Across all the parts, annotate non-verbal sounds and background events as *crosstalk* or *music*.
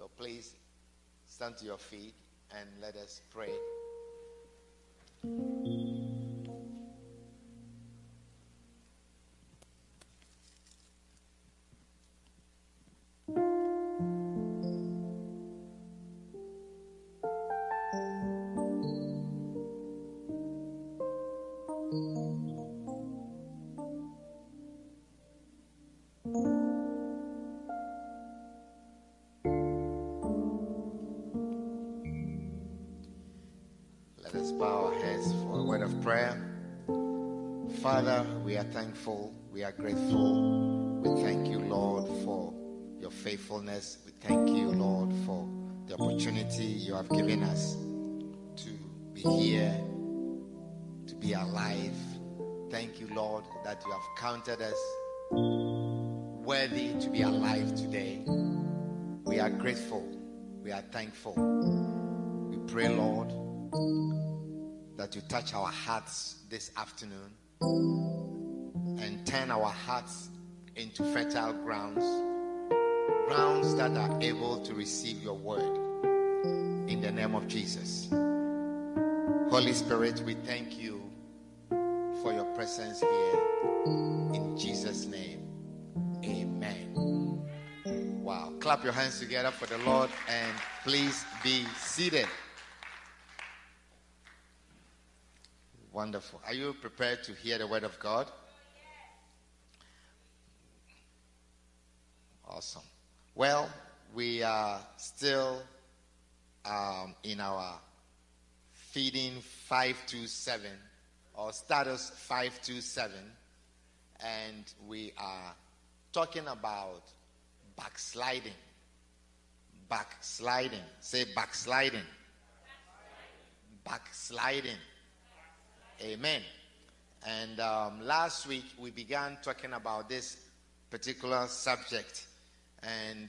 So please stand to your feet and let us pray. Let us bow our heads for a word of prayer. Father, we are thankful. We are grateful. We thank you, Lord, for your faithfulness. We thank you, Lord, for the opportunity you have given us to be here, to be alive. Thank you, Lord, that you have counted us worthy to be alive today. We are grateful. We are thankful. We pray, Lord, that you touch our hearts this afternoon and turn our hearts into fertile grounds, grounds that are able to receive your word in the name of Jesus. Holy Spirit, we thank you for your presence here. In Jesus' name, amen. Wow. Clap your hands together for the Lord and please be seated. Wonderful. Are you prepared to hear the word of God? Awesome. Well, we are still um, in our feeding 527 or status 527, and we are talking about backsliding. Backsliding. Say backsliding. Backsliding. Amen. And um, last week we began talking about this particular subject, and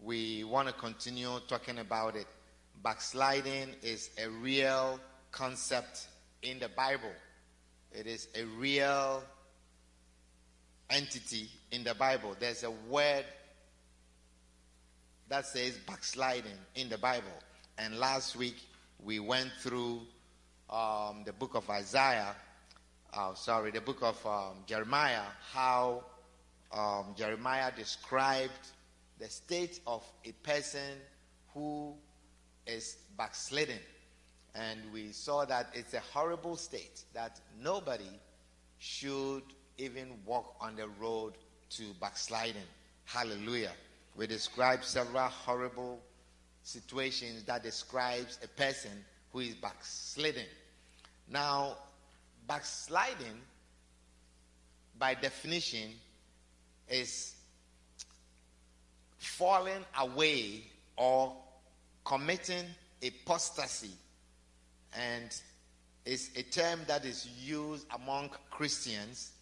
we want to continue talking about it. Backsliding is a real concept in the Bible, it is a real entity in the Bible. There's a word that says backsliding in the Bible. And last week we went through um, the book of Isaiah, uh, sorry, the book of um, Jeremiah, how um, Jeremiah described the state of a person who is backslidden. And we saw that it's a horrible state, that nobody should even walk on the road to backsliding. Hallelujah. We described several horrible situations that describes a person who is backsliding. Now, backsliding, by definition, is falling away or committing apostasy. And is a term that is used among Christians.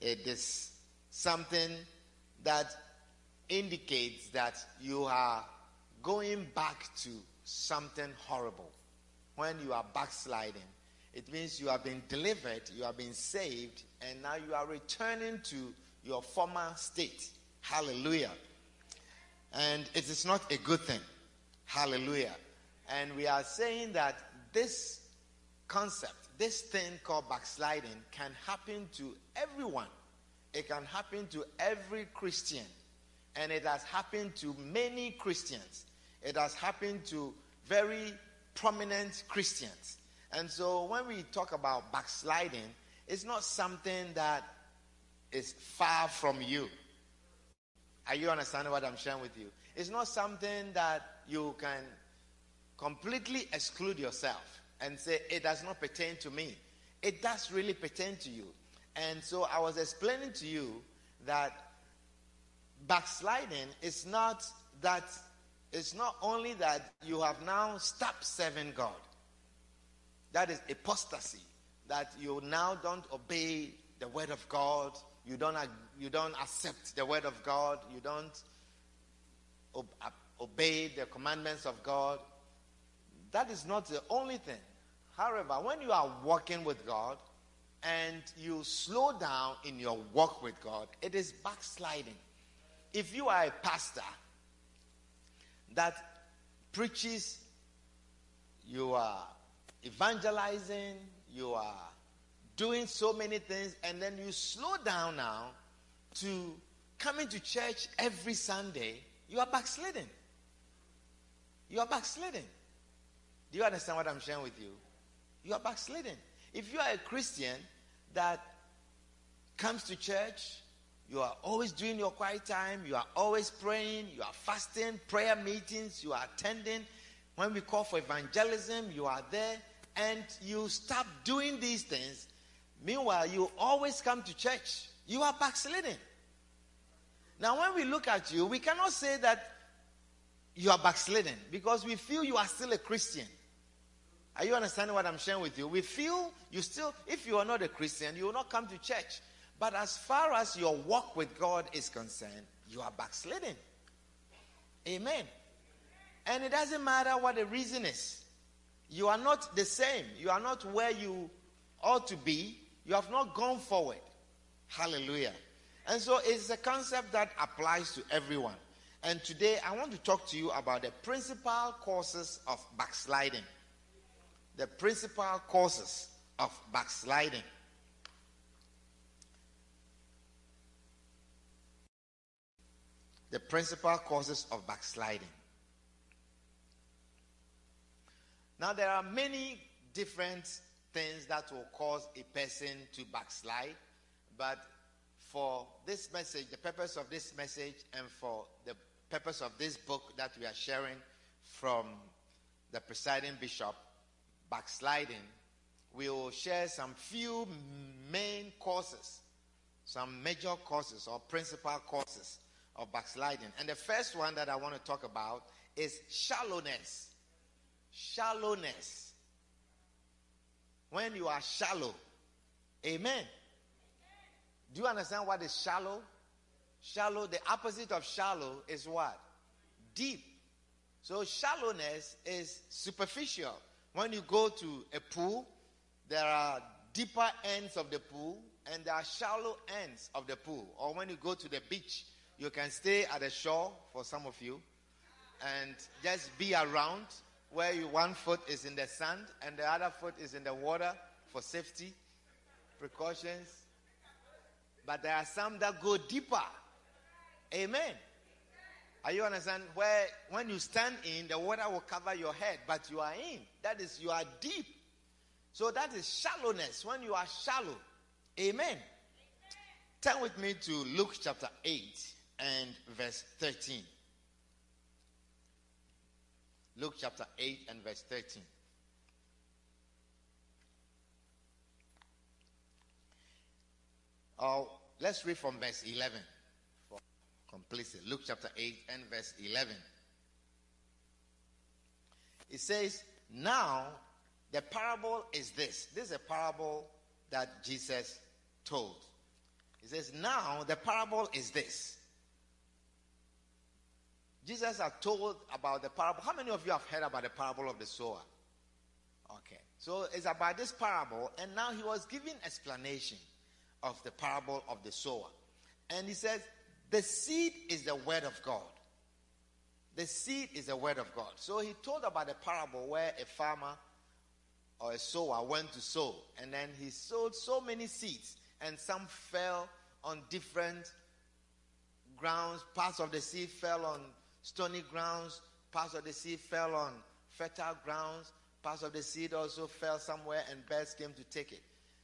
It is something that indicates that you are going back to something horrible. When you are backsliding, it means you have been delivered, you have been saved, and now you are returning to your former state. Hallelujah. And it is not a good thing. Hallelujah. And we are saying that this concept, this thing called backsliding, can happen to everyone. It can happen to every Christian. And it has happened to many Christians. It has happened to very prominent Christians. And so when we talk about backsliding, it's not something that is far from you. Are you understanding what I'm sharing with you? It's not something that you can completely exclude yourself and say, it does not pertain to me. It does really pertain to you. And so I was explaining to you that backsliding is not that it's not only that you have now stopped serving God, that is apostasy, that you now don't obey the word of God, you don't, you don't accept the word of God, you don't obey the commandments of God. That is not the only thing. However, when you are walking with God and you slow down in your walk with God, it is backsliding. If you are a pastor that preaches, you are evangelizing, you are doing so many things, and then you slow down now to coming to church every Sunday, you are backsliding. You are backsliding. Do you understand what I'm sharing with you? You are backsliding. If you are a Christian that comes to church, you are always doing your quiet time, you are always praying, you are fasting, prayer meetings, you are attending. When we call for evangelism, you are there, and you stop doing these things. Meanwhile, you always come to church. You are backsliding. Now, when we look at you, we cannot say that you are backsliding because we feel you are still a Christian. Are you understanding what I'm sharing with you? We feel you still, if you are not a Christian, you will not come to church. But as far as your walk with God is concerned, you are backsliding. Amen. And it doesn't matter what the reason is. You are not the same. You are not where you ought to be. You have not gone forward. Hallelujah. And so it's a concept that applies to everyone. And today I want to talk to you about the principal causes of backsliding the principal causes of backsliding. The principal causes of backsliding. Now, there are many different things that will cause a person to backslide, but for this message, the purpose of this message, and for the purpose of this book that we are sharing from the presiding bishop, backsliding, we will share some few main causes, some major causes or principal causes of backsliding. And the first one that I want to talk about is shallowness. Shallowness. When you are shallow. Amen. Do you understand what is shallow? Shallow, the opposite of shallow is what? Deep. So shallowness is superficial. When you go to a pool, there are deeper ends of the pool and there are shallow ends of the pool. Or when you go to the beach, you can stay at the shore for some of you and just be around where you, one foot is in the sand and the other foot is in the water for safety precautions. But there are some that go deeper. Amen. Are you understand? Where when you stand in, the water will cover your head, but you are in. That is, you are deep. So that is shallowness. When you are shallow. Amen. Turn with me to Luke chapter 8 and verse 13. Luke chapter 8 and verse 13. Oh, let's read from verse 11 completely. Luke chapter 8 and verse 11. It says, Now the parable is this. This is a parable that Jesus told. He says, Now the parable is this. Jesus had told about the parable. How many of you have heard about the parable of the sower? Okay. So it's about this parable, and now he was giving explanation of the parable of the sower. And he says, the seed is the word of God. The seed is the word of God. So he told about the parable where a farmer or a sower went to sow, and then he sowed so many seeds, and some fell on different grounds. Parts of the seed fell on stony grounds, parts of the seed fell on fertile grounds, parts of the seed also fell somewhere, and birds came to take it.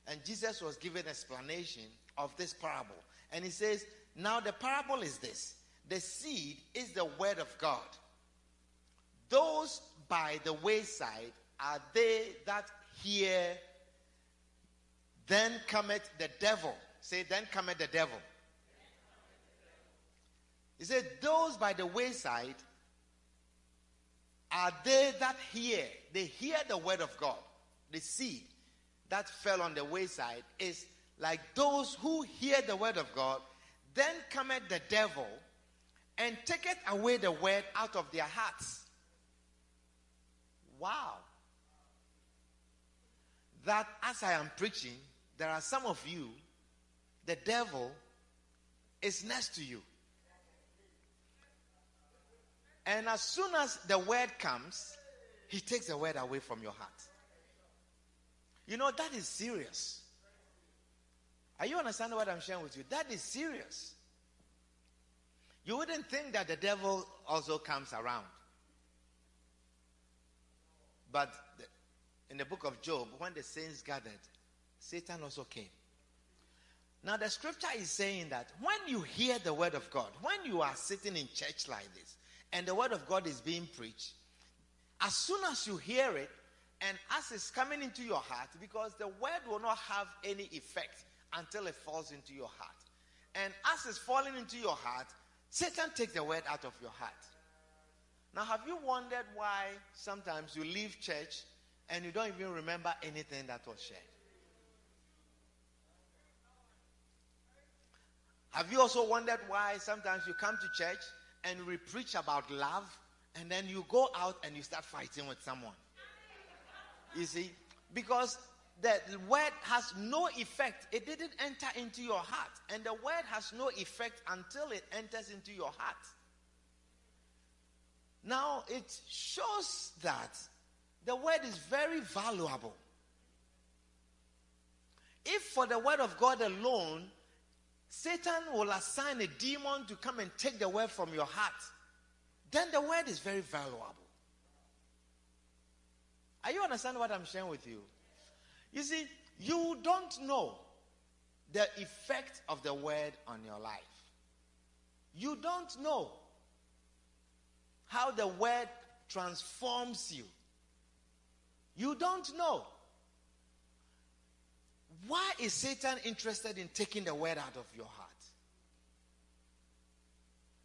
And Jesus was given explanation of this parable. And he says, now, the parable is this the seed is the word of God. Those by the wayside are they that hear, then cometh the devil. Say, then cometh the devil. He said, Those by the wayside are they that hear. They hear the word of God. The seed that fell on the wayside is like those who hear the word of God, then cometh the devil and taketh away the word out of their hearts. Wow. That as I am preaching, there are some of you, the devil is next to you. And as soon as the word comes, he takes the word away from your heart. You know, that is serious. Are you understanding what I'm sharing with you? That is serious. You wouldn't think that the devil also comes around. But in the book of Job, when the saints gathered, Satan also came. Now, the scripture is saying that when you hear the word of God, when you are sitting in church like this, and the word of God is being preached, as soon as you hear it, and as it's coming into your heart, because the word will not have any effect until it falls into your heart. And as it's falling into your heart, Satan takes the word out of your heart. Now, have you wondered why sometimes you leave church and you don't even remember anything that was shared? Have you also wondered why sometimes you come to church and we preach about love, and then you go out and you start fighting with someone. You see, because the word has no effect. It didn't enter into your heart. And the word has no effect until it enters into your heart. Now, it shows that the word is very valuable. If for the word of God alone, Satan will assign a demon to come and take the word from your heart. Then the word is very valuable. Are you understand what I'm sharing with you? You see, you don't know the effect of the word on your life. You don't know how the word transforms you. You don't know why is Satan interested in taking the word out of your heart?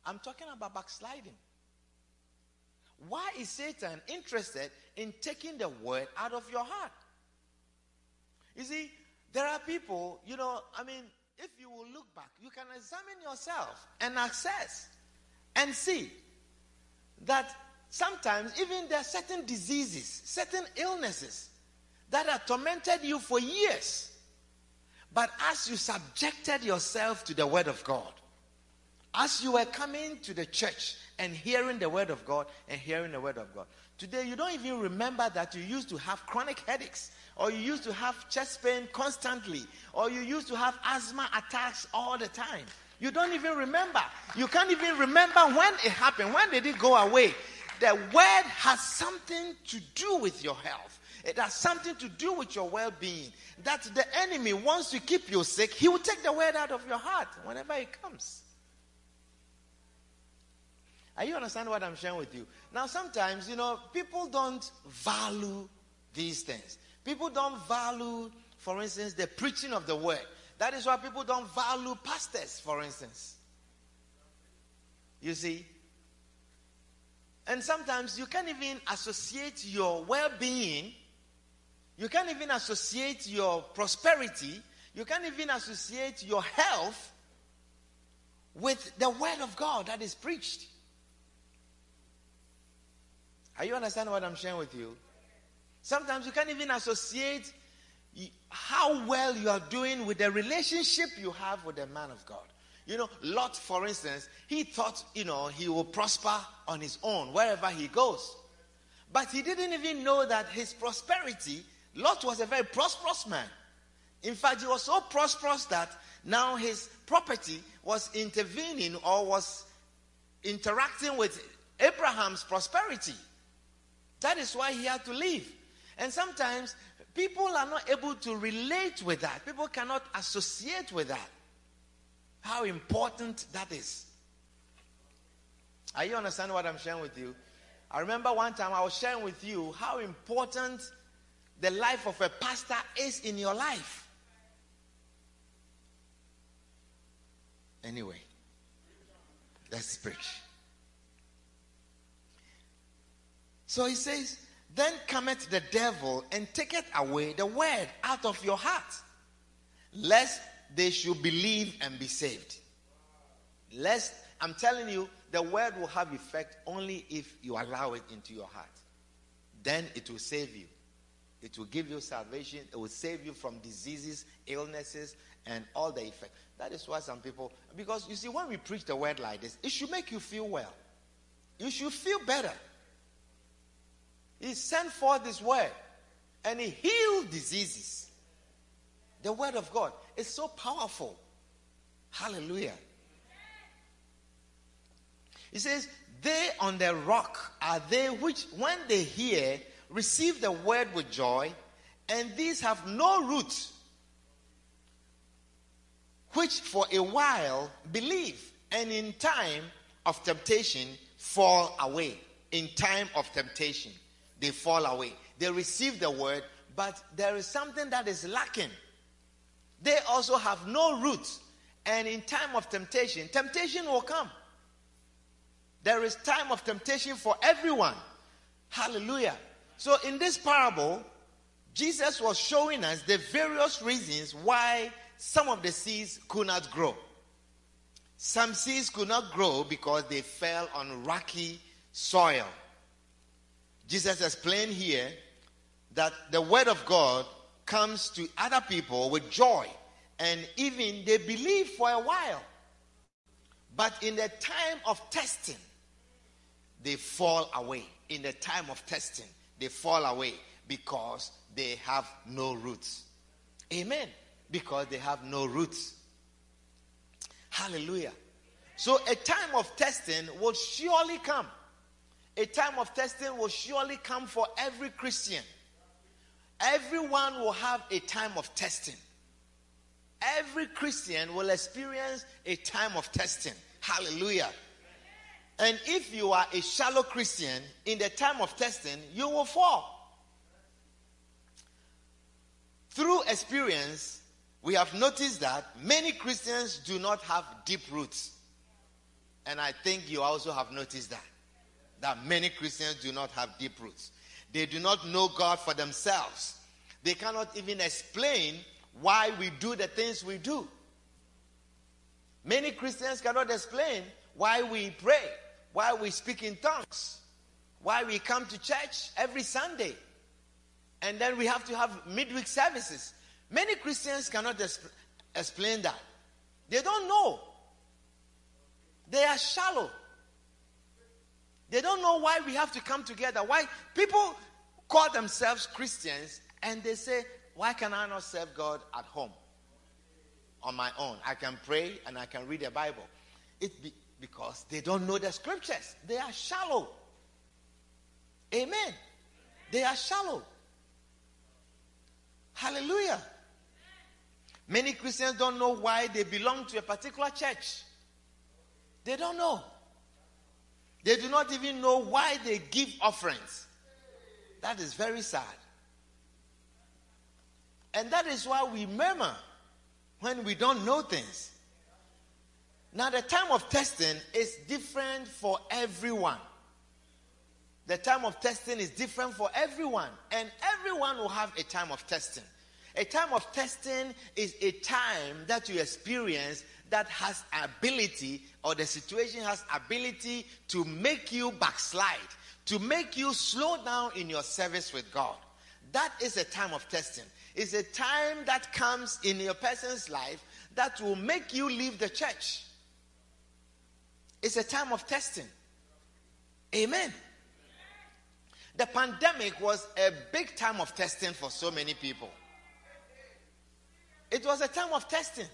I'm talking about backsliding. Why is Satan interested in taking the word out of your heart? You see, there are people, you know, I mean, if you will look back, you can examine yourself and assess and see that sometimes even there are certain diseases, certain illnesses that have tormented you for years. But as you subjected yourself to the word of God, as you were coming to the church and hearing the word of God and hearing the word of God, today you don't even remember that you used to have chronic headaches or you used to have chest pain constantly or you used to have asthma attacks all the time. You don't even remember. You can't even remember when it happened. When did it go away? The word has something to do with your health. It has something to do with your well being. That the enemy wants to keep you sick, he will take the word out of your heart whenever it comes. Are you understand what I'm sharing with you? Now, sometimes, you know, people don't value these things. People don't value, for instance, the preaching of the word. That is why people don't value pastors, for instance. You see? And sometimes you can't even associate your well being you can't even associate your prosperity, you can't even associate your health with the word of God that is preached. Are you understanding what I'm sharing with you? Sometimes you can't even associate how well you are doing with the relationship you have with the man of God. You know, Lot, for instance, he thought, you know, he will prosper on his own wherever he goes. But he didn't even know that his prosperity Lot was a very prosperous man. In fact, he was so prosperous that now his property was intervening or was interacting with Abraham's prosperity. That is why he had to leave. And sometimes people are not able to relate with that. People cannot associate with that. How important that is. Are you understand what I'm sharing with you? I remember one time I was sharing with you how important the life of a pastor is in your life. Anyway, let's preach. So he says, Then cometh the devil and taketh away the word out of your heart, lest they should believe and be saved. Lest, I'm telling you, the word will have effect only if you allow it into your heart. Then it will save you. It will give you salvation. It will save you from diseases, illnesses, and all the effect. That is why some people, because you see, when we preach the word like this, it should make you feel well. You should feel better. He sent forth this word and he healed diseases. The word of God is so powerful. Hallelujah. He says, They on the rock are they which, when they hear, receive the word with joy, and these have no root, which for a while believe, and in time of temptation fall away. In time of temptation, they fall away. They receive the word, but there is something that is lacking. They also have no roots, and in time of temptation, temptation will come. There is time of temptation for everyone. Hallelujah. So, in this parable, Jesus was showing us the various reasons why some of the seeds could not grow. Some seeds could not grow because they fell on rocky soil. Jesus explained here that the word of God comes to other people with joy, and even they believe for a while. But in the time of testing, they fall away. In the time of testing, they fall away because they have no roots. Amen. Because they have no roots. Hallelujah. So a time of testing will surely come. A time of testing will surely come for every Christian. Everyone will have a time of testing. Every Christian will experience a time of testing. Hallelujah. And if you are a shallow Christian, in the time of testing, you will fall. Through experience, we have noticed that many Christians do not have deep roots. And I think you also have noticed that. That many Christians do not have deep roots. They do not know God for themselves. They cannot even explain why we do the things we do. Many Christians cannot explain why we pray why we speak in tongues, why we come to church every Sunday, and then we have to have midweek services. Many Christians cannot exp- explain that. They don't know. They are shallow. They don't know why we have to come together. Why people call themselves Christians and they say, Why can I not serve God at home on my own? I can pray and I can read the Bible. It be, because they don't know the scriptures. They are shallow. Amen. They are shallow. Hallelujah. Many Christians don't know why they belong to a particular church. They don't know. They do not even know why they give offerings. That is very sad. And that is why we murmur when we don't know things. Now, the time of testing is different for everyone. The time of testing is different for everyone, and everyone will have a time of testing. A time of testing is a time that you experience that has ability, or the situation has ability to make you backslide, to make you slow down in your service with God. That is a time of testing. It's a time that comes in your person's life that will make you leave the church it's a time of testing. Amen. The pandemic was a big time of testing for so many people. It was a time of testing.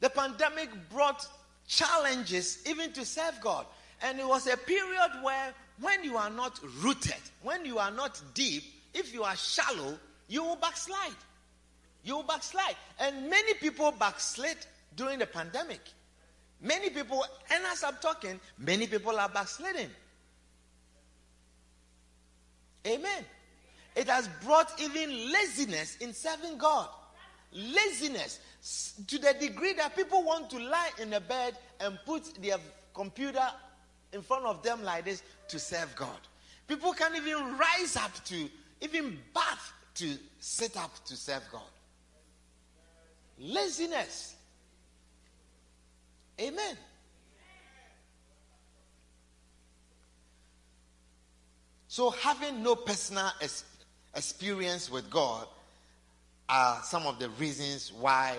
The pandemic brought challenges even to serve God. And it was a period where, when you are not rooted, when you are not deep, if you are shallow, you will backslide. You will backslide. And many people backslid during the pandemic. Many people, and as I'm talking, many people are backsliding. Amen. It has brought even laziness in serving God. Laziness to the degree that people want to lie in a bed and put their computer in front of them like this to serve God. People can't even rise up to, even bath to sit up to serve God. Laziness. Amen. So, having no personal experience with God are some of the reasons why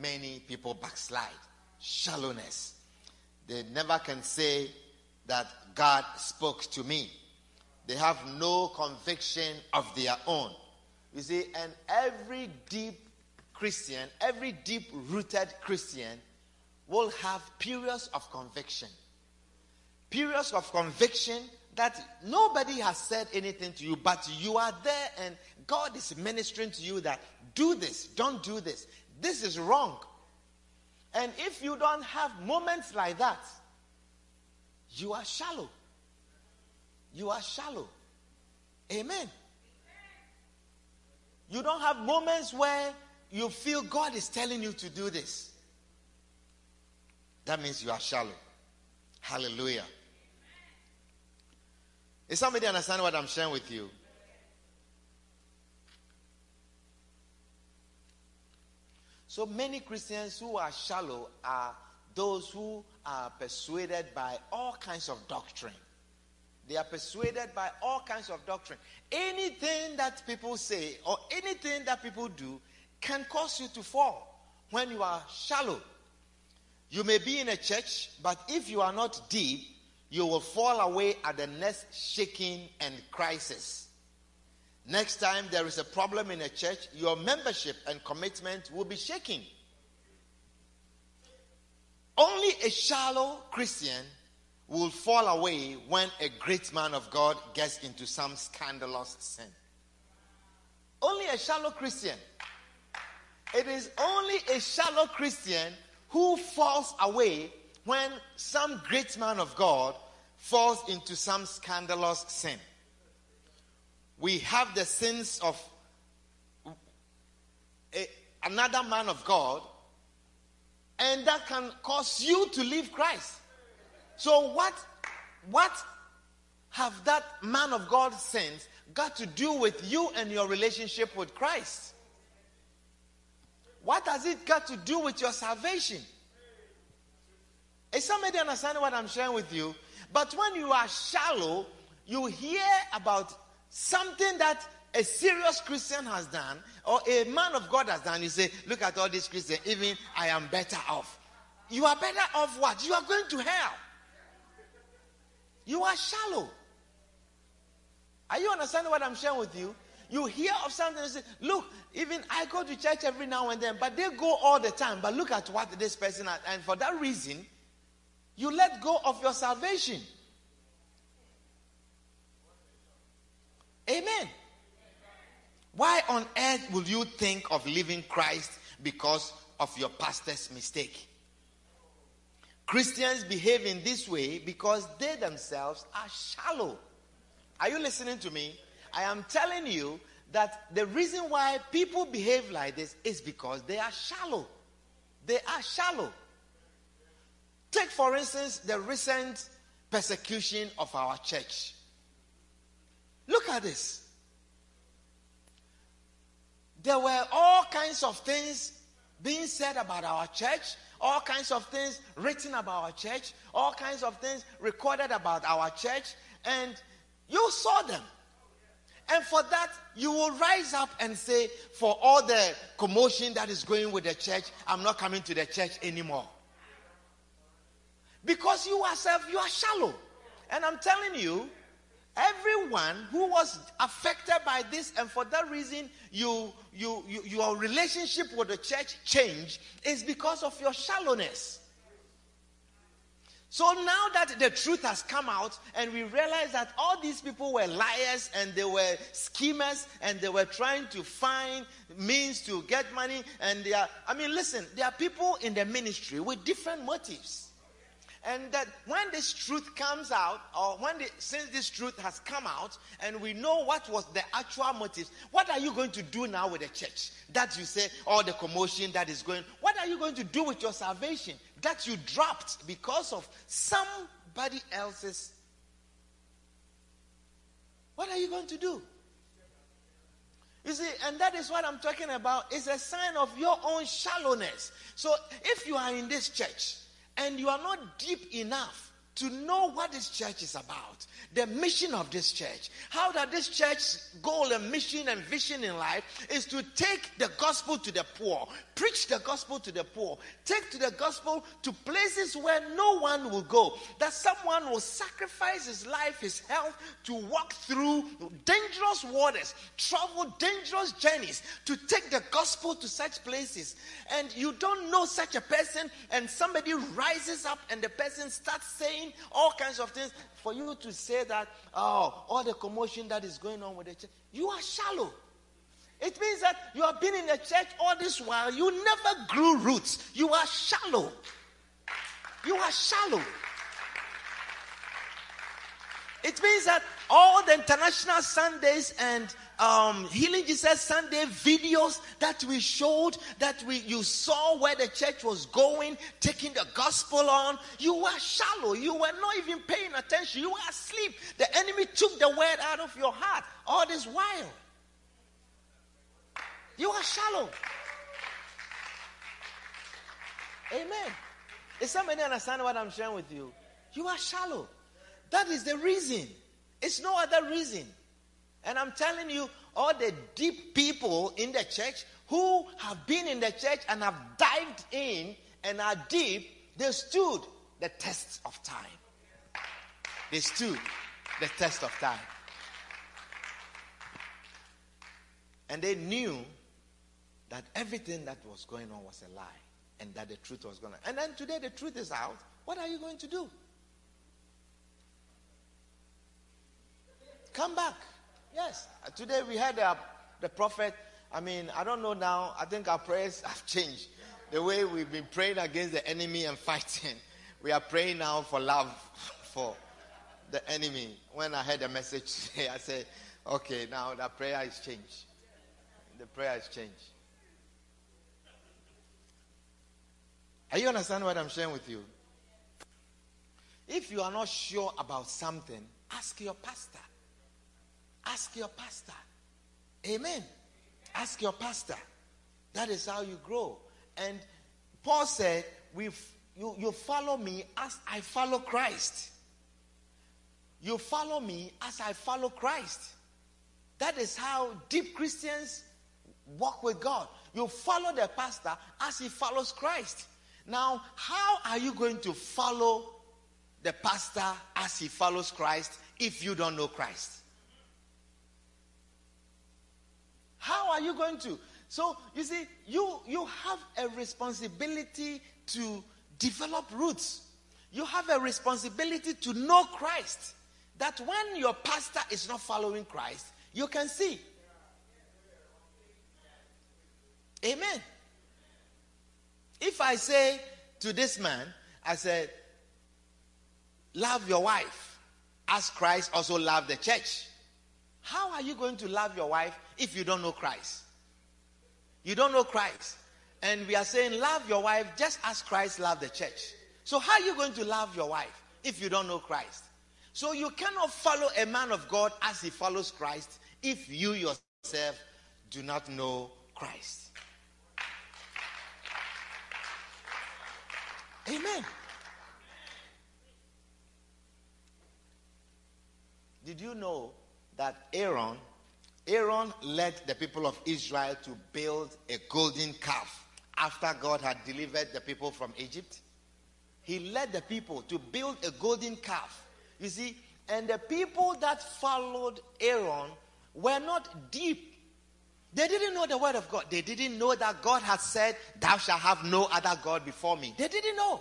many people backslide. Shallowness. They never can say that God spoke to me. They have no conviction of their own. You see, and every deep Christian, every deep rooted Christian will have periods of conviction. Periods of conviction that nobody has said anything to you, but you are there and God is ministering to you that do this, don't do this. This is wrong. And if you don't have moments like that, you are shallow. You are shallow. Amen. You don't have moments where you feel God is telling you to do this. That means you are shallow. Hallelujah. Is somebody understand what I'm sharing with you? So many Christians who are shallow are those who are persuaded by all kinds of doctrine. They are persuaded by all kinds of doctrine. Anything that people say or anything that people do can cause you to fall when you are shallow. You may be in a church, but if you are not deep, you will fall away at the next shaking and crisis. Next time there is a problem in a church, your membership and commitment will be shaking. Only a shallow Christian will fall away when a great man of God gets into some scandalous sin. Only a shallow Christian. It is only a shallow Christian who falls away when some great man of God falls into some scandalous sin. We have the sins of a, another man of God, and that can cause you to leave Christ. So, what, what have that man of God sins got to do with you and your relationship with Christ? What has it got to do with your salvation? Is somebody understanding what I'm sharing with you? But when you are shallow, you hear about something that a serious Christian has done or a man of God has done. You say, Look at all these Christians, even I am better off. You are better off what? You are going to hell. You are shallow. Are you understanding what I'm sharing with you? You hear of something and say, Look, even I go to church every now and then, but they go all the time. But look at what this person has. And for that reason, you let go of your salvation. Amen. Why on earth will you think of leaving Christ because of your pastor's mistake? Christians behave in this way because they themselves are shallow. Are you listening to me? I am telling you that the reason why people behave like this is because they are shallow. They are shallow. Take, for instance, the recent persecution of our church. Look at this. There were all kinds of things being said about our church, all kinds of things written about our church, all kinds of things recorded about our church, and you saw them. And for that, you will rise up and say, For all the commotion that is going with the church, I'm not coming to the church anymore. Because you yourself, you are shallow. And I'm telling you, everyone who was affected by this, and for that reason, you, you, you your relationship with the church changed, is because of your shallowness. So now that the truth has come out, and we realize that all these people were liars and they were schemers and they were trying to find means to get money, and they are, I mean, listen, there are people in the ministry with different motives. And that when this truth comes out, or when the, since this truth has come out, and we know what was the actual motives, what are you going to do now with the church? That you say, all the commotion that is going, what are you going to do with your salvation that you dropped because of somebody else's, what are you going to do? You see, and that is what I'm talking about. It's a sign of your own shallowness. So if you are in this church and you are not deep enough to know what this church is about, the mission of this church, how that this church's goal and mission and vision in life is to take the gospel to the poor, preach the gospel to the poor, take to the gospel to places where no one will go, that someone will sacrifice his life, his health to walk through dangerous waters, travel dangerous journeys to take the gospel to such places. And you don't know such a person, and somebody rises up and the person starts saying, all kinds of things for you to say that, oh, all the commotion that is going on with the church, you are shallow. It means that you have been in the church all this while, you never grew roots. You are shallow. You are shallow. It means that all the international Sundays and um, Healing Jesus Sunday videos that we showed, that we you saw where the church was going, taking the gospel on, you were shallow. You were not even paying attention. You were asleep. The enemy took the word out of your heart all this while. You are shallow. Amen. Is somebody understand what I'm sharing with you? You are shallow. That is the reason. It's no other reason. And I'm telling you, all the deep people in the church who have been in the church and have dived in and are deep, they stood the test of time. They stood the test of time. And they knew that everything that was going on was a lie and that the truth was going to. And then today the truth is out. What are you going to do? Come back. Yes. Today we had uh, the prophet. I mean, I don't know now. I think our prayers *laughs* have changed. The way we've been praying against the enemy and fighting, *laughs* we are praying now for love *laughs* for the enemy. When I heard the message today, I said, okay, now the prayer has changed. The prayer has changed. Are you understand what I'm sharing with you? If you are not sure about something, ask your pastor. Ask your pastor. Amen. Ask your pastor. That is how you grow. And Paul said, we you, you follow me as I follow Christ. You follow me as I follow Christ. That is how deep Christians walk with God. You follow the pastor as he follows Christ. Now, how are you going to follow the pastor as he follows Christ if you don't know Christ? How are you going to? So, you see, you, you have a responsibility to develop roots. You have a responsibility to know Christ. That when your pastor is not following Christ, you can see. Amen. If I say to this man, I said, love your wife as Christ also loved the church. How are you going to love your wife if you don't know Christ? You don't know Christ. And we are saying, love your wife just as Christ loved the church. So, how are you going to love your wife if you don't know Christ? So, you cannot follow a man of God as he follows Christ if you yourself do not know Christ. Amen. Did you know that Aaron, Aaron led the people of Israel to build a golden calf after God had delivered the people from Egypt. He led the people to build a golden calf. You see, and the people that followed Aaron were not deep. They didn't know the word of God. They didn't know that God had said, Thou shalt have no other God before me. They didn't know.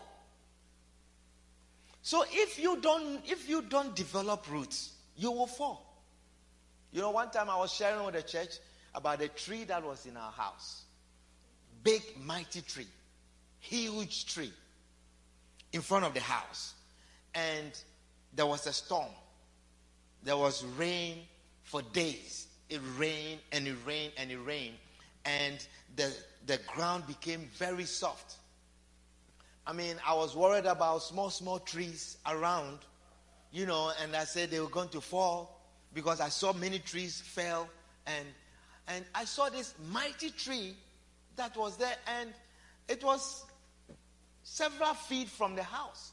So if you don't, if you don't develop roots, you will fall. You know, one time I was sharing with the church about a tree that was in our house. Big, mighty tree. Huge tree in front of the house. And there was a storm. There was rain for days. It rained and it rained and it rained. And the, the ground became very soft. I mean, I was worried about small, small trees around, you know, and I said they were going to fall because I saw many trees fell and and I saw this mighty tree that was there and it was several feet from the house.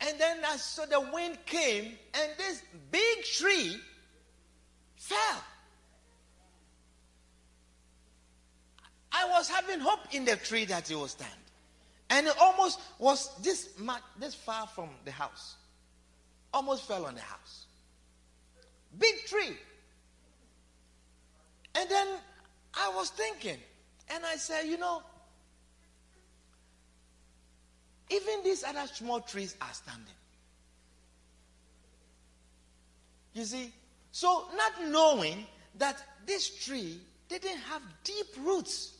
And then I saw the wind came and this big tree fell. I was having hope in the tree that it would stand. And it almost was this much, this far from the house. Almost fell on the house. Big tree. And then I was thinking, and I said, you know, even these other small trees are standing. You see? So, not knowing that this tree didn't have deep roots.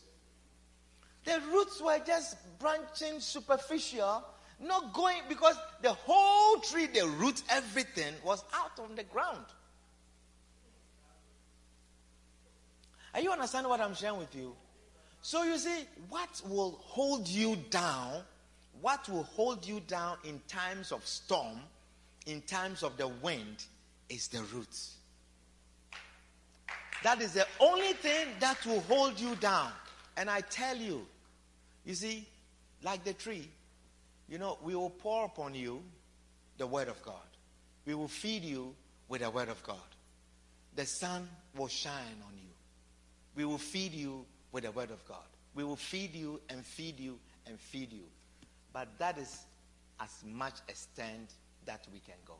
The roots were just branching superficial, not going because the whole tree, the roots, everything was out on the ground. Are you understanding what I'm sharing with you? So you see, what will hold you down, what will hold you down in times of storm, in times of the wind, is the roots. That is the only thing that will hold you down. And I tell you, you see, like the tree, you know, we will pour upon you the word of God. We will feed you with the word of God. The sun will shine on you. We will feed you with the word of God. We will feed you and feed you and feed you. But that is as much extent that we can go.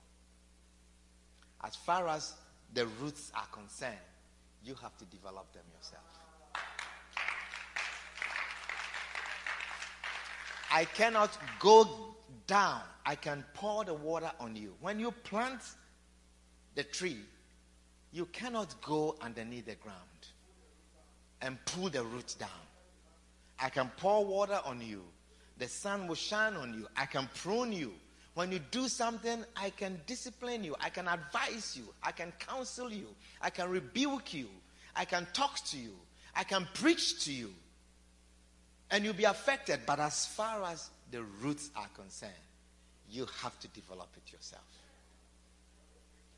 As far as the roots are concerned, you have to develop them yourself. I cannot go down. I can pour the water on you. When you plant the tree, you cannot go underneath the ground and pull the roots down. I can pour water on you. The sun will shine on you. I can prune you. When you do something, I can discipline you. I can advise you. I can counsel you. I can rebuke you. I can talk to you. I can preach to you. And you'll be affected. But as far as the roots are concerned, you have to develop it yourself.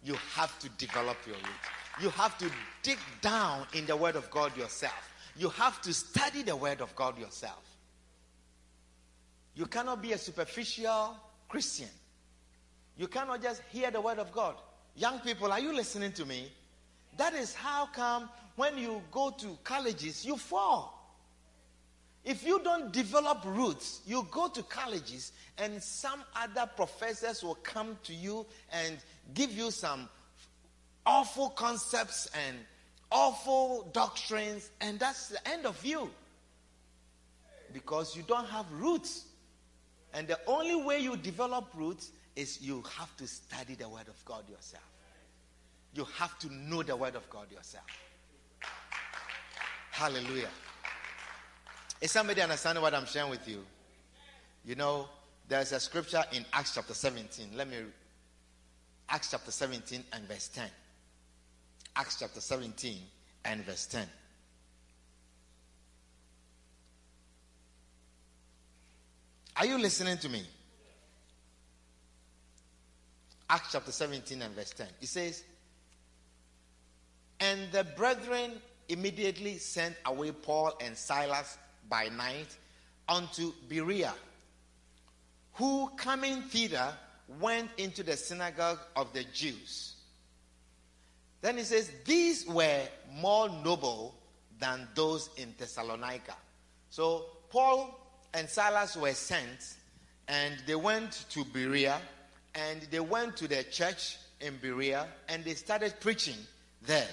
You have to develop your roots. You have to dig down in the Word of God yourself. You have to study the Word of God yourself. You cannot be a superficial Christian. You cannot just hear the Word of God. Young people, are you listening to me? That is how come when you go to colleges, you fall. If you don't develop roots, you go to colleges and some other professors will come to you and give you some awful concepts and awful doctrines, and that's the end of you. Because you don't have roots. And the only way you develop roots is you have to study the Word of God yourself. You have to know the Word of God yourself. Hallelujah. Is somebody understanding what I'm sharing with you? You know, there's a scripture in Acts chapter 17. Let me Acts chapter 17 and verse 10. Acts chapter 17 and verse 10. Are you listening to me? Acts chapter 17 and verse 10. It says, And the brethren immediately sent away Paul and Silas by night unto Berea, who coming thither went into the synagogue of the Jews. Then he says, These were more noble than those in Thessalonica. So Paul and Silas were sent, and they went to Berea, and they went to the church in Berea, and they started preaching there.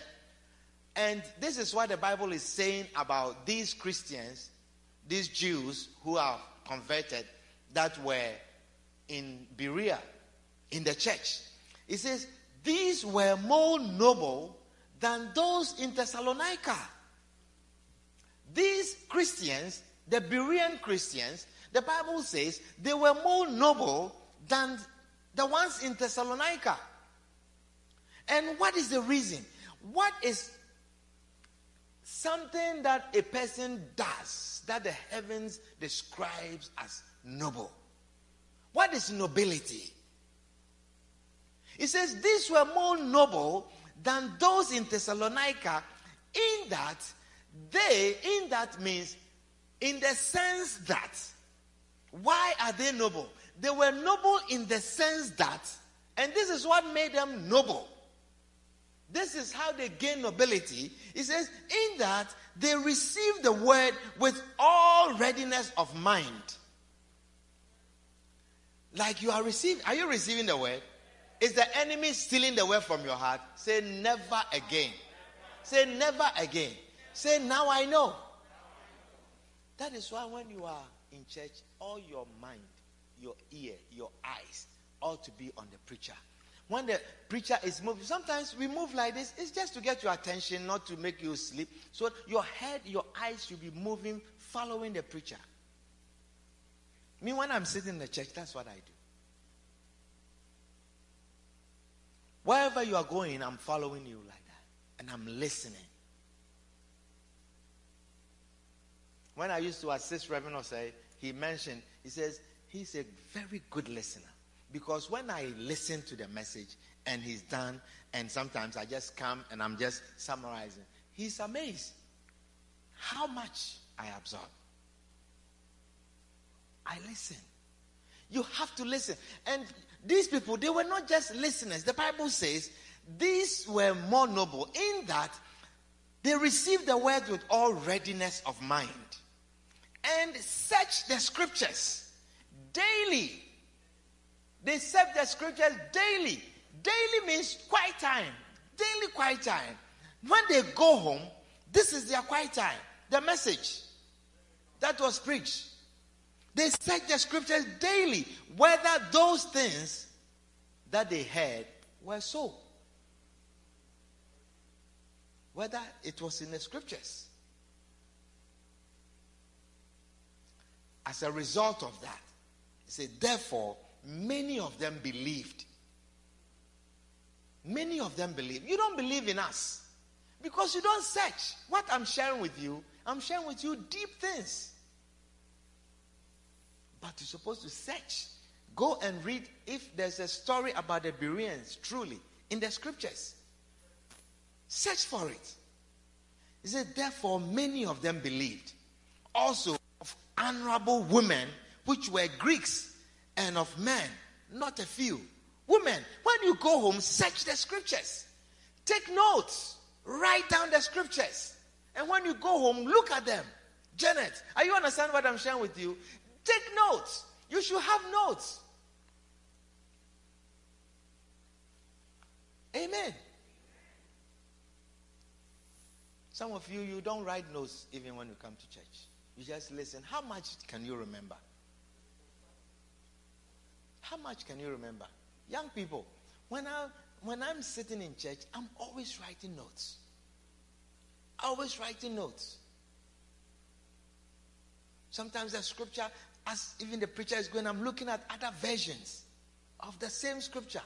And this is what the Bible is saying about these Christians, these Jews who are converted that were in Berea, in the church. It says, These were more noble than those in Thessalonica. These Christians, the Berean Christians, the Bible says they were more noble than the ones in Thessalonica. And what is the reason? What is something that a person does that the heavens describes as noble. What is nobility? It says these were more noble than those in Thessalonica, in that they, in that means, in the sense that, why are they noble? They were noble in the sense that, and this is what made them noble. This is how they gain nobility. He says, in that they receive the word with all readiness of mind. Like you are receiving, are you receiving the word? Is the enemy stealing the word from your heart? Say never again. Say never again. Say now I know. That is why when you are in church, all your mind, your ear, your eyes ought to be on the preacher. When the preacher is moving, sometimes we move like this, it's just to get your attention, not to make you sleep. So your head, your eyes should be moving, following the preacher. Me, when I'm sitting in the church, that's what I do. Wherever you are going, I'm following you like that. And I'm listening. When I used to assist Reverend Osei, he mentioned, he says, he's a very good listener. Because when I listen to the message and he's done, and sometimes I just come and I'm just summarizing, he's amazed how much I absorb. I listen. You have to listen. And these people, they were not just listeners. The Bible says these were more noble in that they received the word with all readiness of mind and search the scriptures daily. They search the scriptures daily. Daily means quiet time. Daily quiet time. When they go home, this is their quiet time. The message that was preached. They search the scriptures daily whether those things that they heard were so. Whether it was in the scriptures. As a result of that, he said, therefore, many of them believed. Many of them believe. You don't believe in us because you don't search. What I'm sharing with you, I'm sharing with you deep things. But you're supposed to search. Go and read if there's a story about the Bereans, truly, in the scriptures. Search for it. He said, Therefore, many of them believed. Also, of honorable women, which were Greeks, and of men, not a few. Women, when you go home, search the scriptures. Take notes. Write down the scriptures. And when you go home, look at them. Janet, are you understand what I'm sharing with you? Take notes. You should have notes. Amen. Some of you, you don't write notes even when you come to church. You just listen. How much can you remember? How much can you remember? Young people, when, I, when I'm sitting in church, I'm always writing notes. Always writing notes. Sometimes the scripture, as even the preacher is going, I'm looking at other versions of the same scripture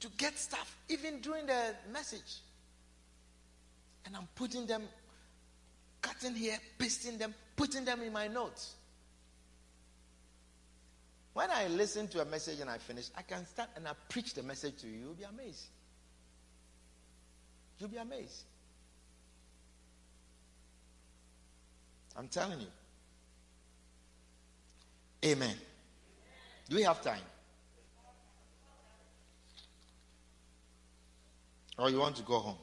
to get stuff, even during the message. And I'm putting them, cutting here, pasting them, putting them in my notes. When I listen to a message and I finish, I can start and I preach the message to you. You'll be amazed. You'll be amazed. I'm telling you. Amen. Do we have time? Or you want to go home?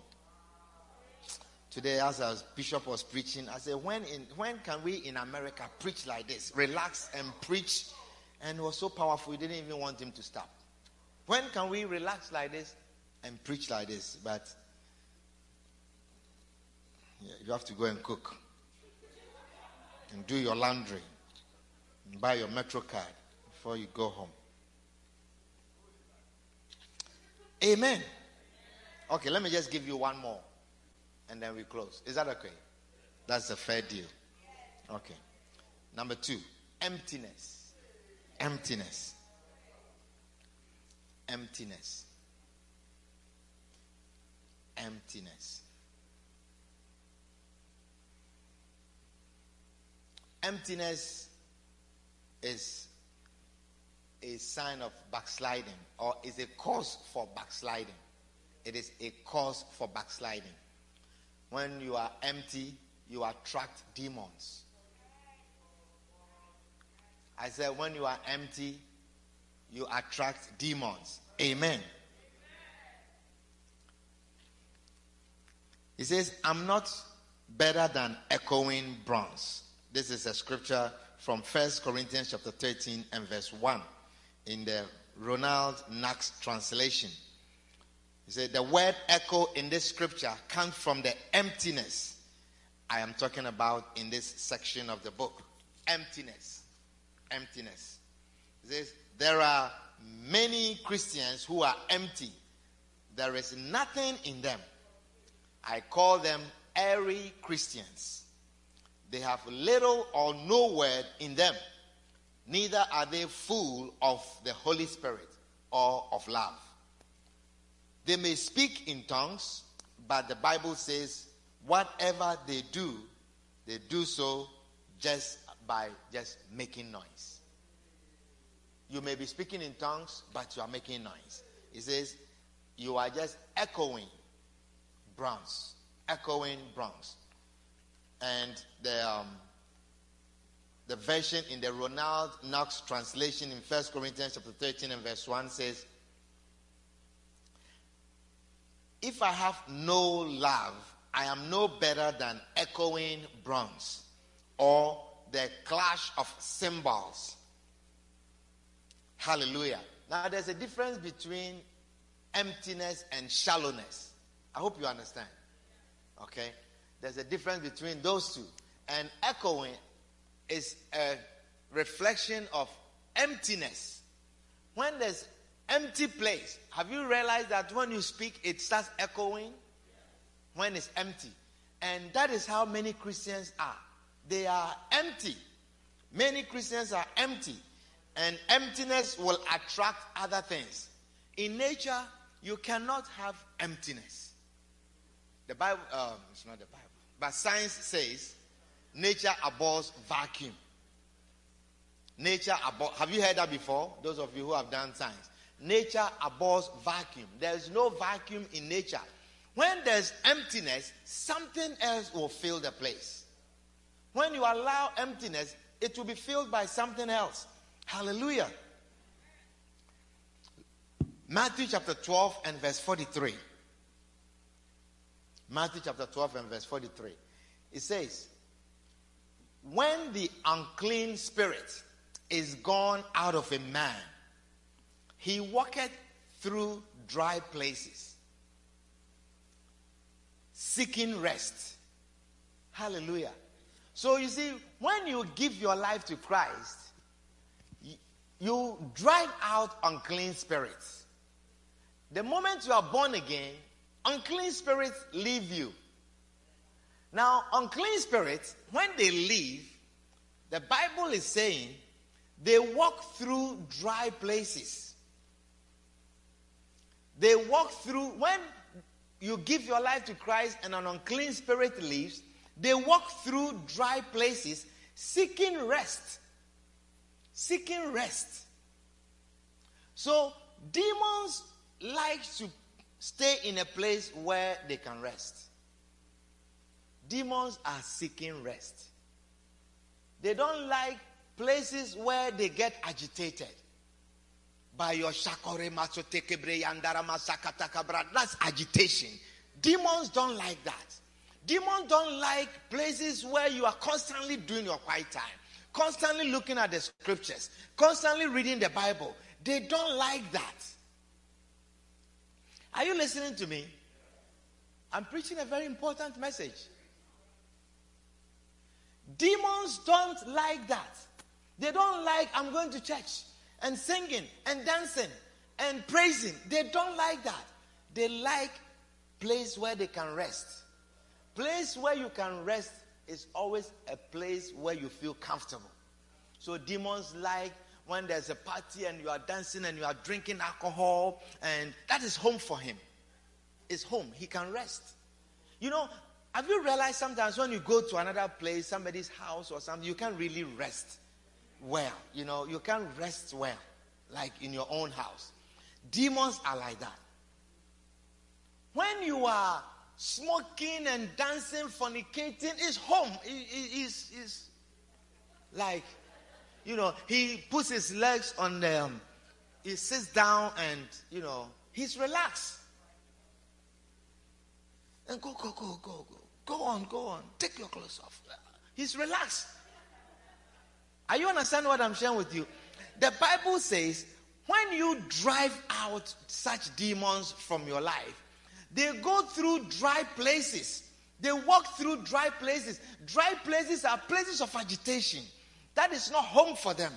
Today, as our bishop was preaching, I said, when, in, when can we in America preach like this? Relax and preach. And was so powerful, we didn't even want him to stop. When can we relax like this and preach like this? But you have to go and cook and do your laundry and buy your metro card before you go home. Amen. Okay, let me just give you one more and then we close. Is that okay? That's a fair deal. Okay. Number two, emptiness. Emptiness. Emptiness. Emptiness. emptiness is a sign of backsliding or is a cause for backsliding. It is a cause for backsliding. When you are empty, you attract demons. I said, when you are empty, you attract demons. Amen. He says, I'm not better than echoing bronze. This is a scripture from First Corinthians chapter 13 and verse 1 in the Ronald Knox translation. He said, The word echo in this scripture comes from the emptiness I am talking about in this section of the book. Emptiness. Emptiness. He says, There are many Christians who are empty. There is nothing in them. I call them airy Christians. They have little or no word in them. Neither are they full of the Holy Spirit or of love. They may speak in tongues, but the Bible says whatever they do, they do so just by just making noise. You may be speaking in tongues, but you are making noise. It says you are just echoing bronze, echoing bronze. And the um, the version in the Ronald Knox translation in 1 Corinthians chapter 13 and verse 1 says, If I have no love, I am no better than echoing bronze or the clash of cymbals. Hallelujah. Now, there's a difference between emptiness and shallowness. I hope you understand. Okay? There's a difference between those two. And echoing is a reflection of emptiness. When there's empty place, have you realized that when you speak, it starts echoing? When it's empty. And that is how many Christians are. They are empty. Many Christians are empty. And emptiness will attract other things. In nature, you cannot have emptiness. The Bible, um, it's not the Bible, but science says nature abhors vacuum. Nature abhors, have you heard that before? Those of you who have done science. Nature abhors vacuum. There's no vacuum in nature. When there's emptiness, something else will fill the place. When you allow emptiness, it will be filled by something else. Hallelujah. Matthew chapter 12 and verse 43. Matthew chapter 12 and verse 43. It says, When the unclean spirit is gone out of a man, he walketh through dry places, seeking rest. Hallelujah. So you see, when you give your life to Christ, you drive out unclean spirits. The moment you are born again, unclean spirits leave you. Now, unclean spirits, when they leave, the Bible is saying they walk through dry places. They walk through, when you give your life to Christ and an unclean spirit leaves, they walk through dry places seeking rest. Seeking rest. So, demons like to stay in a place where they can rest. Demons are seeking rest. They don't like places where they get agitated by your shakore. That's agitation. Demons don't like that. Demons don't like places where you are constantly doing your quiet time, constantly looking at the scriptures, constantly reading the Bible. They don't like that. Are you listening to me? I'm preaching a very important message. Demons don't like that. They don't like, I'm going to church and singing and dancing and praising. They don't like that. They like place where they can rest. Place where you can rest is always a place where you feel comfortable. So demons like when there's a party and you are dancing and you are drinking alcohol, and that is home for him. It's home. He can rest. You know, Have you realized sometimes when you go to another place, somebody's house or something, you can't really rest well. You know, you can't rest well like in your own house. Demons are like that. When you are smoking and dancing, fornicating, is home. Is is like, you know, he puts his legs on them. He sits down and you know he's relaxed. And go, go, go, go, go. Go on, go on. Take your clothes off. He's relaxed. Are you understand what I'm sharing with you? The Bible says when you drive out such demons from your life, they go through dry places. They walk through dry places. Dry places are places of agitation. That is not home for them.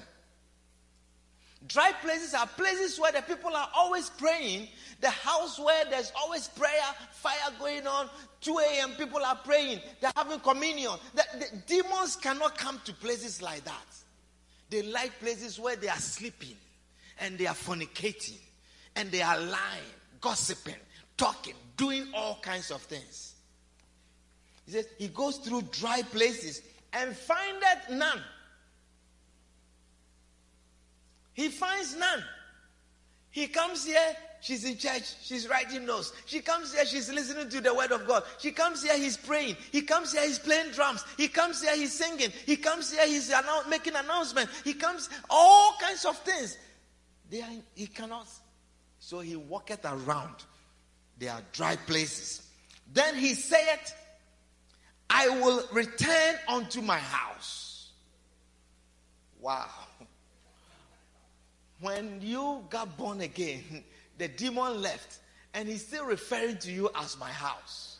Dry places are places where the people are always praying. The house where there's always prayer, fire going on. 2 a.m. people are praying. They're having communion. The, the demons cannot come to places like that. They like places where they are sleeping and they are fornicating and they are lying, gossiping, talking, doing all kinds of things. He says he goes through dry places and findeth none. He finds none. He comes here, she's in church, she's writing notes. She comes here, she's listening to the word of God. She comes here, he's praying. He comes here, he's playing drums. He comes here, he's singing. He comes here, he's annou- making announcement. He comes, all kinds of things. They are, he cannot. So he walketh around. There are dry places. Then he said, I will return unto my house. Wow. When you got born again, *laughs* the demon left, and he's still referring to you as my house.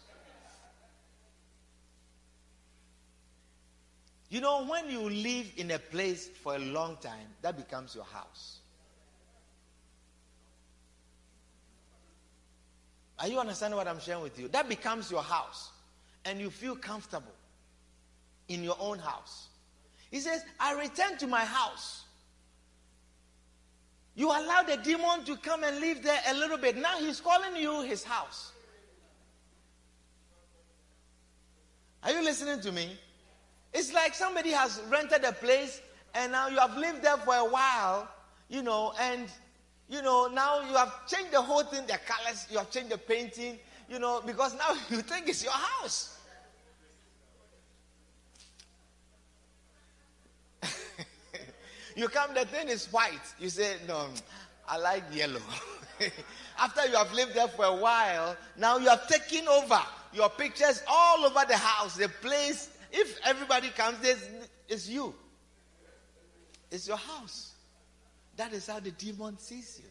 You know, when you live in a place for a long time, that becomes your house. Are you understanding what I'm sharing with you? That becomes your house. And you feel comfortable in your own house. He says, I return to my house. You allow the demon to come and live there a little bit. Now he's calling you his house. Are you listening to me? It's like somebody has rented a place and now you have lived there for a while, you know, and you know, now you have changed the whole thing, the colors, you have changed the painting, you know, because now *laughs* you think it's your house. *laughs* you come, the thing is white. You say, No, I like yellow. *laughs* After you have lived there for a while, now you have taken over your pictures all over the house, the place. If everybody comes, it's you. It's your house. That is how the demon sees you.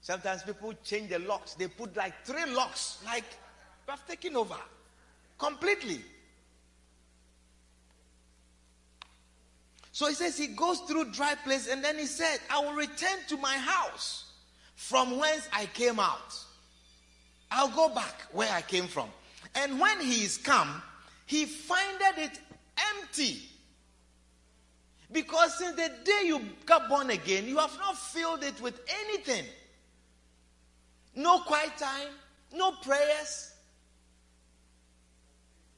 Sometimes people change the locks. They put like three locks, like you have taken over completely. So he says he goes through dry place and then he said, I will return to my house from whence I came out. I'll go back where I came from. And when he is come, he findeth it empty. Because since the day you got born again, you have not filled it with anything. No quiet time, no prayers.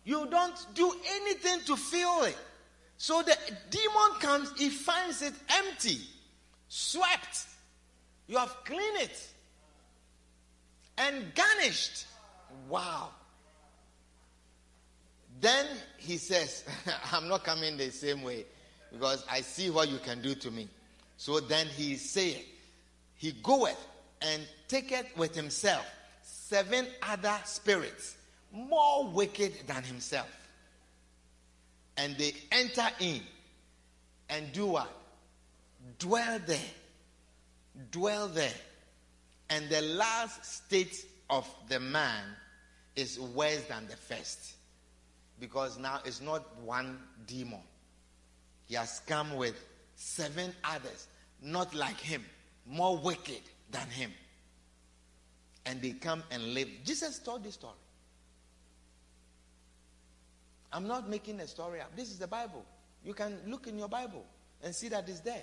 You don't do anything to fill it. So the demon comes, he finds it empty, swept. You have cleaned it and garnished. Wow. Then he says, *laughs* I'm not coming the same way because I see what you can do to me. So then he saith, He goeth and taketh with himself seven other spirits more wicked than himself. And they enter in and do what? Dwell there. Dwell there. And the last state of the man is worse than the first. Because now it's not one demon he has come with seven others, not like him, more wicked than him. And they come and live. Jesus told this story. I'm not making a story up. This is the Bible. You can look in your Bible and see that it's there.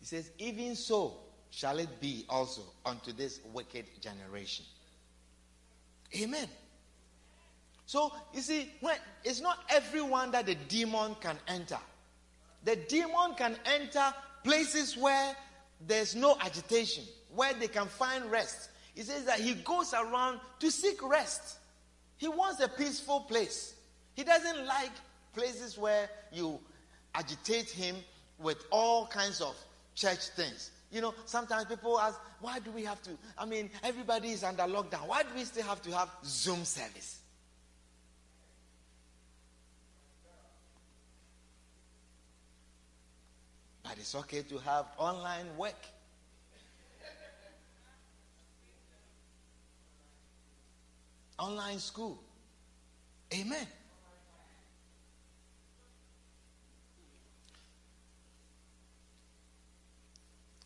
He says, Even so, shall it be also unto this wicked generation. Amen. So you see, when it's not everyone that the demon can enter. The demon can enter places where there's no agitation, where they can find rest. He says that he goes around to seek rest. He wants a peaceful place. He doesn't like places where you agitate him with all kinds of church things. You know, sometimes people ask, why do we have to? I mean, everybody is under lockdown. Why do we still have to have Zoom service? But it's okay to have online work. Online school. Amen.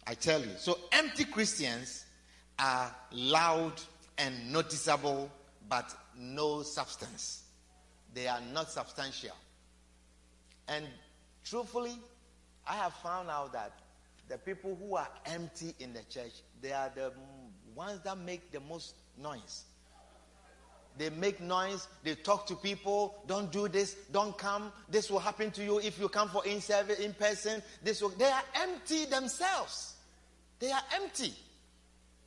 I tell you. So, empty Christians are loud and noticeable, but no substance. They are not substantial. And truthfully, I have found out that the people who are empty in the church, they are the ones that make the most noise. They make noise, they talk to people, don't do this, don't come, this will happen to you if you come for in service in person. This will, they are empty themselves. They are empty.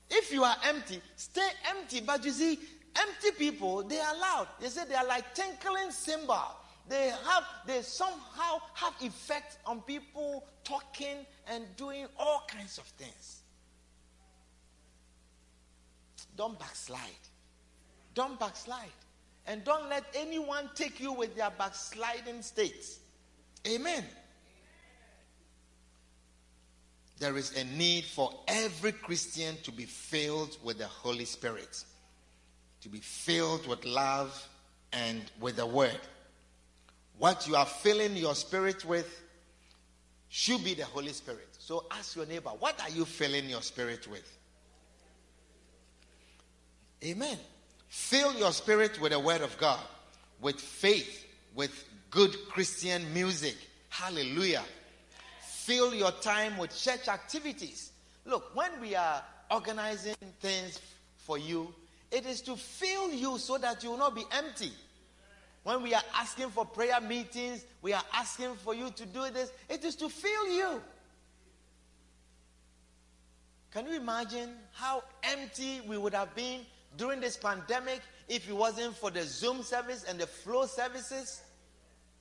If you are empty, stay empty. But you see, empty people, they are loud. They say they are like tinkling cymbal. They have, they somehow have effect on people talking and doing all kinds of things. Don't backslide. Don't backslide. And don't let anyone take you with their backsliding states. Amen. There is a need for every Christian to be filled with the Holy Spirit, to be filled with love and with the Word. What you are filling your spirit with should be the Holy Spirit. So ask your neighbor, what are you filling your spirit with? Amen. Fill your spirit with the Word of God, with faith, with good Christian music. Hallelujah. Fill your time with church activities. Look, when we are organizing things for you, it is to fill you so that you will not be empty. When we are asking for prayer meetings, we are asking for you to do this, it is to fill you. Can you imagine how empty we would have been during this pandemic if it wasn't for the Zoom service and the flow services?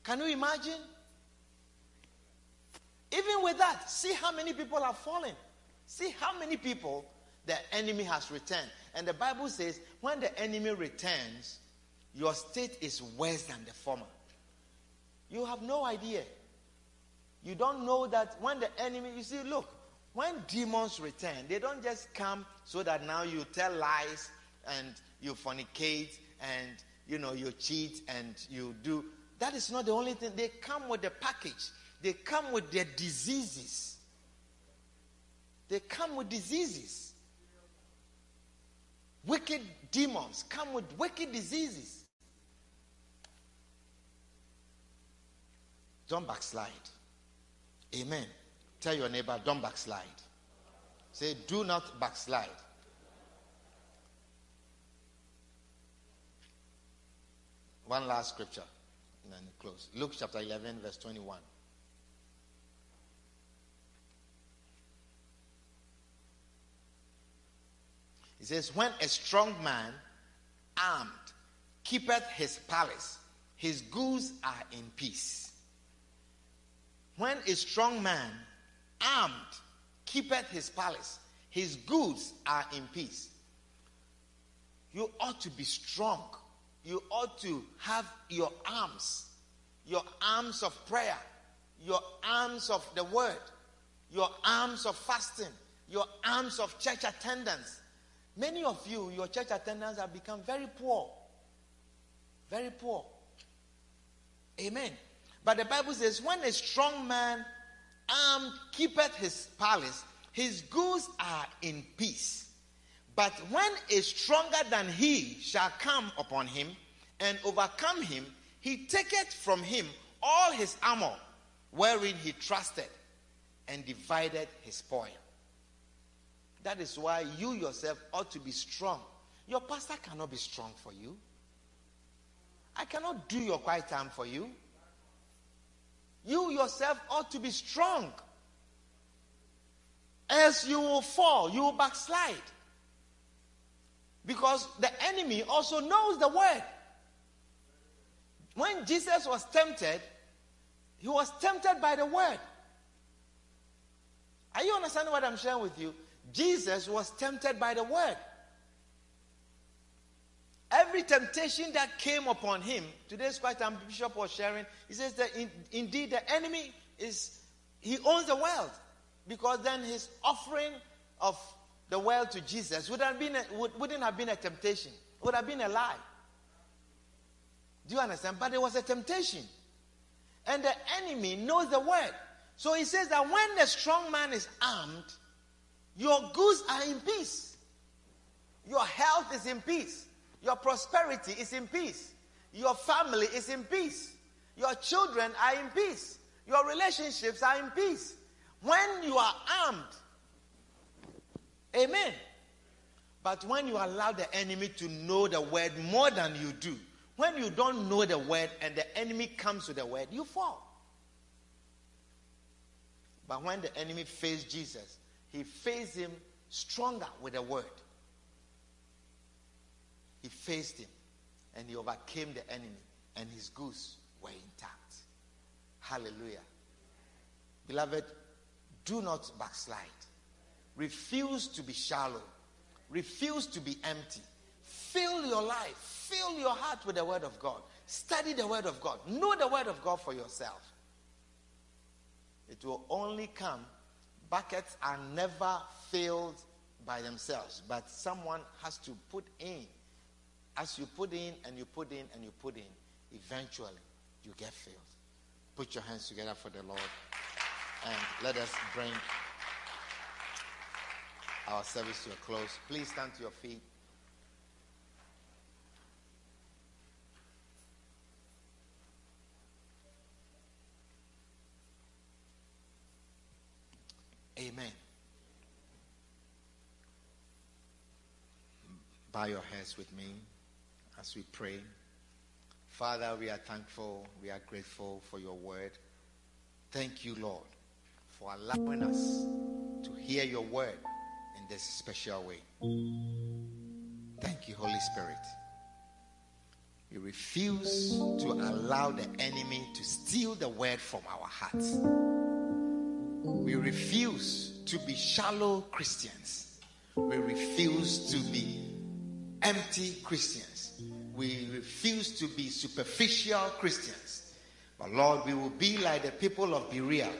Can you imagine? Even with that, see how many people are fallen. See how many people the enemy has returned. And the Bible says, when the enemy returns, your state is worse than the former. You have no idea. You don't know that when the enemy, you see, look, when demons return, they don't just come so that now you tell lies and you fornicate and you know you cheat and you do. That is not the only thing. They come with the package. They come with their diseases. They come with diseases. Wicked demons come with wicked diseases. Don't backslide. Amen. Tell your neighbor, don't backslide. Say, do not backslide. One last scripture and then close. Luke chapter 11, verse 21. He says, When a strong man, armed, keepeth his palace, his goods are in peace. When a strong man, armed, keepeth his palace, his goods are in peace. You ought to be strong. You ought to have your arms, your arms of prayer, your arms of the word, your arms of fasting, your arms of church attendance. Many of you, your church attendance have become very poor. Very poor. Amen. But the Bible says, when a strong man armed keepeth his palace, his goods are in peace. But when a stronger than he shall come upon him and overcome him, he taketh from him all his armor wherein he trusted and divided his spoil. That is why you yourself ought to be strong. Your pastor cannot be strong for you. I cannot do your quiet time for you. You yourself ought to be strong. As you will fall, you will backslide. Because the enemy also knows the word. When Jesus was tempted, he was tempted by the word. Are you understanding what I'm sharing with you? Jesus was tempted by the word. Every temptation that came upon him, today's quite time Bishop was sharing, he says that in, indeed the enemy is, he owns the world. Because then his offering of the world to Jesus would have been a, would, wouldn't have been a temptation, would have been a lie. Do you understand? But it was a temptation. And the enemy knows the word. So he says that when the strong man is armed, your goods are in peace. Your health is in peace. Your prosperity is in peace. Your family is in peace. Your children are in peace. Your relationships are in peace. When you are armed, amen. But when you allow the enemy to know the word more than you do, when you don't know the word and the enemy comes to the word, you fall. But when the enemy faced Jesus, he faced him stronger with the word. He faced him and he overcame the enemy, and his goods were intact. Hallelujah. Beloved, do not backslide. Refuse to be shallow. Refuse to be empty. Fill your life, fill your heart with the Word of God. Study the Word of God. Know the Word of God for yourself. It will only come. Buckets are never filled by themselves, but someone has to put in. As you put in and you put in and you put in, eventually you get filled. Put your hands together for the Lord and let us bring our service to a close. Please stand to your feet. Amen. Bow your heads with me as we pray. Father, we are thankful, we are grateful for your word. Thank you, Lord, for allowing us to hear your word in this special way. Thank you, Holy Spirit. We refuse to allow the enemy to steal the word from our hearts. We refuse to be shallow Christians. We refuse to be empty Christians. We refuse to be superficial Christians. But Lord, we will be like the people of Berea,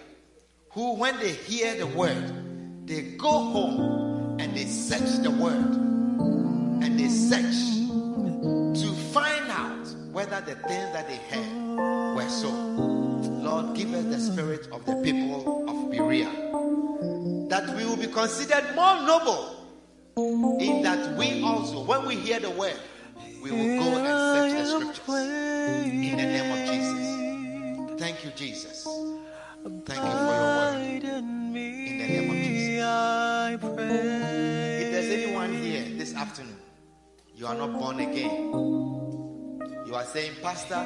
who, when they hear the word, they go home and they search the word and they search to find out whether the things that they heard were so. Lord, give us the spirit of the people of Berea, that we will be considered more noble in that we also, when we hear the word, we will go and search the scriptures in the name of Jesus. Thank you, Jesus. Thank you for your word. In the name of Jesus. If there's anyone here this afternoon, you are not born again. You are saying, Pastor,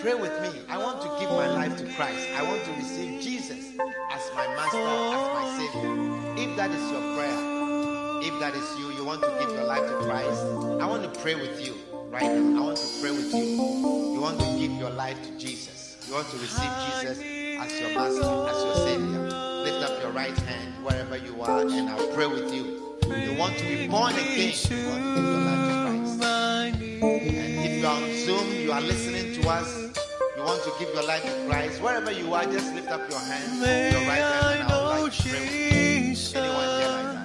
pray with me. I want to give my life to Christ. I want to receive Jesus as my master, as my savior. If that is your prayer, if that is you, you want to give your life to Christ, I want to pray with you right now. I want to pray with you. You want to give your life to Jesus. You want to receive Jesus as your master, as your savior. Lift up your right hand wherever you are, and I'll pray with you. You want to be born again. You want to give your life to Christ. And if you are on Zoom, you are listening to us, you want to give your life to Christ, wherever you are, just lift up your hand, your right hand, and I would like to pray with you. Anyone here like that?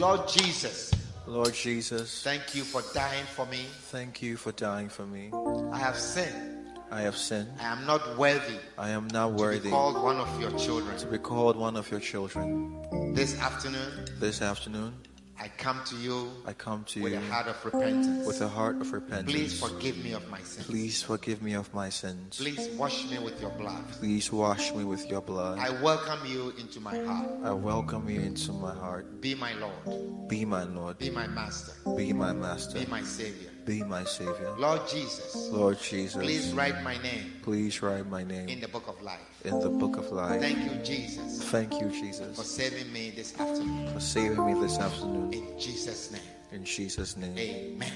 Lord Jesus, Lord Jesus, thank you for dying for me. thank you for dying for me. I have sinned. I have sinned. I am not worthy I am not to worthy be called one of your children. to be called one of your children. This afternoon, This afternoon, I come to you I come to with you a heart of repentance. with a heart of repentance. Please forgive me of my sins. Please forgive me of my sins. Please wash me with your blood. Please wash me with your blood. I welcome you into my heart. I welcome you into my heart. Be my Lord. Be my Lord. Be my master. Be my master. Be my savior. Be my Savior. Lord Jesus, Lord Jesus, please write my name please write my name. in the book of life. in the book of life. Thank you, Jesus, Thank you, Jesus. for saving me this afternoon. for saving me this afternoon. In Jesus' name, In Jesus' name. amen.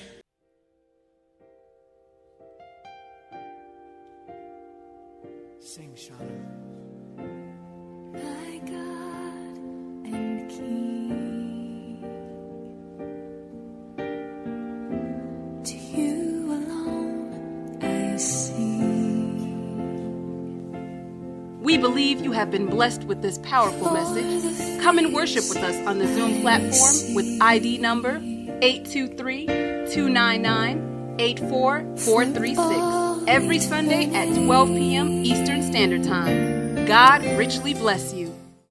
Sing, Shauna. My God and King, We believe you have been blessed with this powerful message. Come and worship with us on the Zoom platform with ID number 823 299 84436 every Sunday at 12 p.m. Eastern Standard Time. God richly bless you.